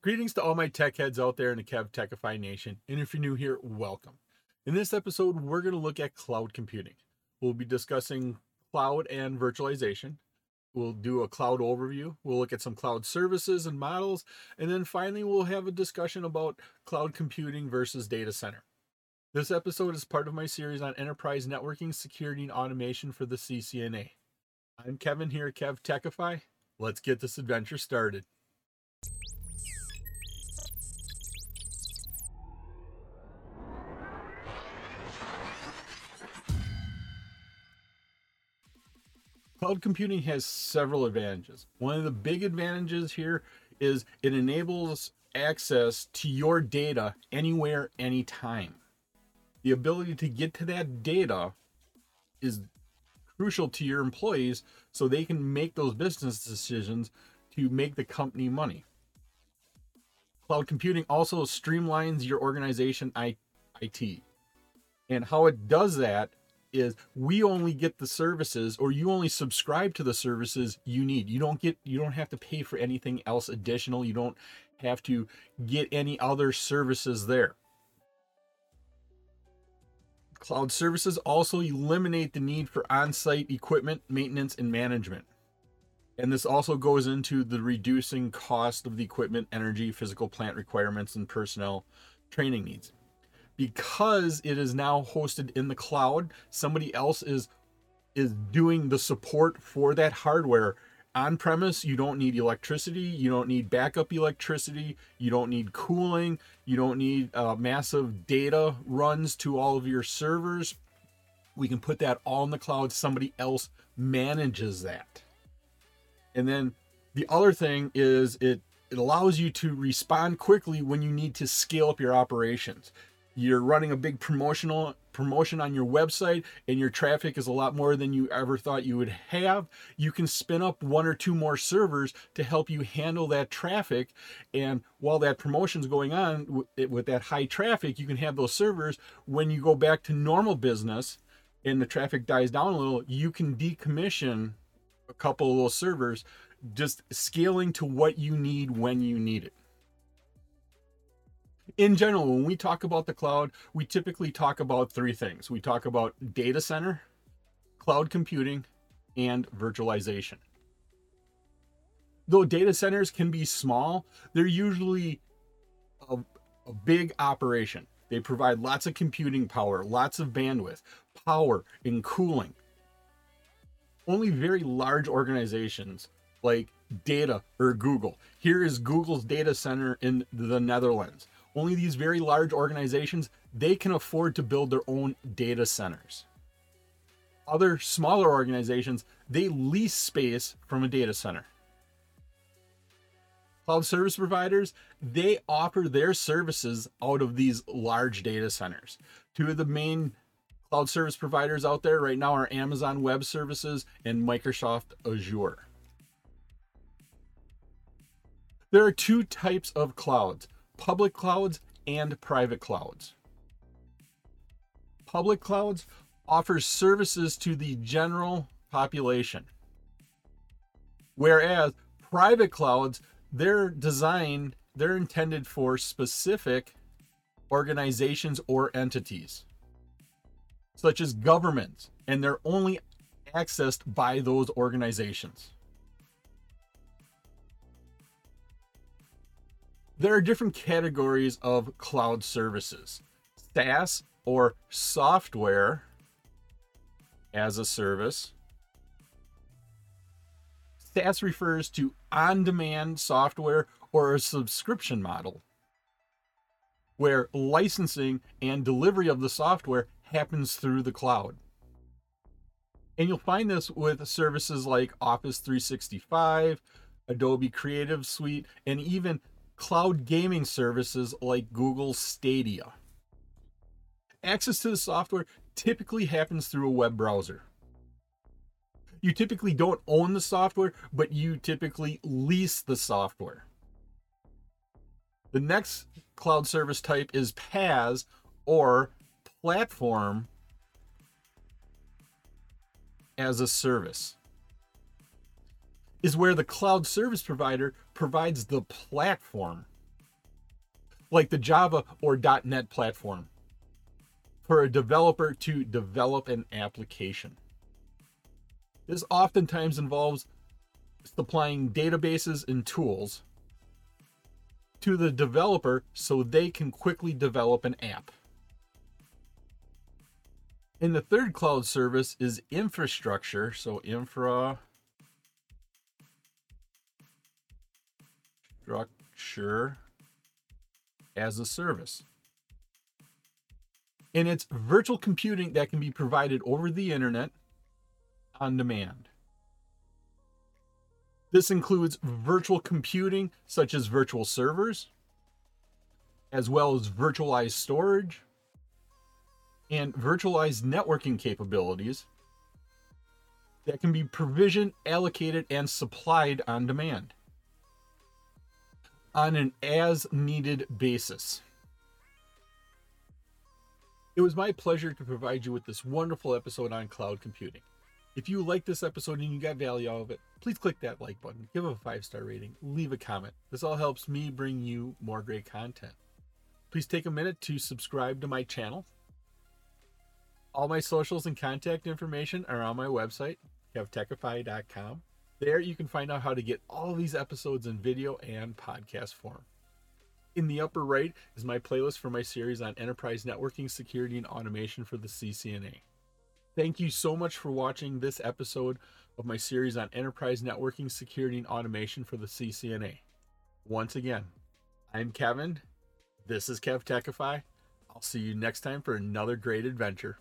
Greetings to all my tech heads out there in the KevTechify Nation. And if you're new here, welcome. In this episode, we're going to look at cloud computing. We'll be discussing cloud and virtualization. We'll do a cloud overview. We'll look at some cloud services and models. And then finally, we'll have a discussion about cloud computing versus data center. This episode is part of my series on enterprise networking, security, and automation for the CCNA. I'm Kevin here at KevTechify. Let's get this adventure started. Cloud computing has several advantages. One of the big advantages here is it enables access to your data anywhere, anytime. The ability to get to that data is crucial to your employees so they can make those business decisions to make the company money. Cloud computing also streamlines your organization IT. And how it does that is we only get the services or you only subscribe to the services you need. You don't get you don't have to pay for anything else additional. You don't have to get any other services there. Cloud services also eliminate the need for on-site equipment maintenance and management. And this also goes into the reducing cost of the equipment, energy, physical plant requirements, and personnel training needs because it is now hosted in the cloud somebody else is is doing the support for that hardware. On premise you don't need electricity you don't need backup electricity you don't need cooling you don't need uh, massive data runs to all of your servers. We can put that all in the cloud somebody else manages that. And then the other thing is it it allows you to respond quickly when you need to scale up your operations you're running a big promotional promotion on your website and your traffic is a lot more than you ever thought you would have you can spin up one or two more servers to help you handle that traffic. And while that promotion's going on with that high traffic you can have those servers when you go back to normal business and the traffic dies down a little you can decommission a couple of those servers just scaling to what you need when you need it in general, when we talk about the cloud, we typically talk about three things. We talk about data center, cloud computing, and virtualization. Though data centers can be small, they're usually a, a big operation. They provide lots of computing power, lots of bandwidth, power, and cooling. Only very large organizations like Data or Google. Here is Google's data center in the Netherlands only these very large organizations they can afford to build their own data centers. Other smaller organizations they lease space from a data center. Cloud service providers they offer their services out of these large data centers. Two of the main cloud service providers out there right now are amazon web services and microsoft azure. There are two types of clouds public clouds and private clouds. Public clouds offers services to the general population. Whereas private clouds, they're designed, they're intended for specific organizations or entities, such as governments, and they're only accessed by those organizations. There are different categories of cloud services SaaS or software as a service. SaaS refers to on demand software or a subscription model where licensing and delivery of the software happens through the cloud. And you'll find this with services like Office 365, Adobe Creative Suite, and even cloud gaming services like Google Stadia. Access to the software typically happens through a web browser. You typically don't own the software, but you typically lease the software. The next cloud service type is PaaS or platform as a service is where the cloud service provider provides the platform like the Java or .NET platform for a developer to develop an application. This oftentimes involves supplying databases and tools to the developer so they can quickly develop an app. And the third cloud service is infrastructure. So infra structure as a service. And it's virtual computing that can be provided over the internet on demand. This includes virtual computing, such as virtual servers, as well as virtualized storage and virtualized networking capabilities that can be provisioned, allocated, and supplied on demand on an as needed basis. It was my pleasure to provide you with this wonderful episode on cloud computing. If you like this episode and you got value out of it, please click that like button, give a five star rating, leave a comment. This all helps me bring you more great content. Please take a minute to subscribe to my channel. All my socials and contact information are on my website, kevtechify.com. There you can find out how to get all these episodes in video and podcast form. In the upper right is my playlist for my series on enterprise networking, security, and automation for the CCNA. Thank you so much for watching this episode of my series on enterprise networking, security, and automation for the CCNA. Once again, I'm Kevin. This is KevTechify. I'll see you next time for another great adventure.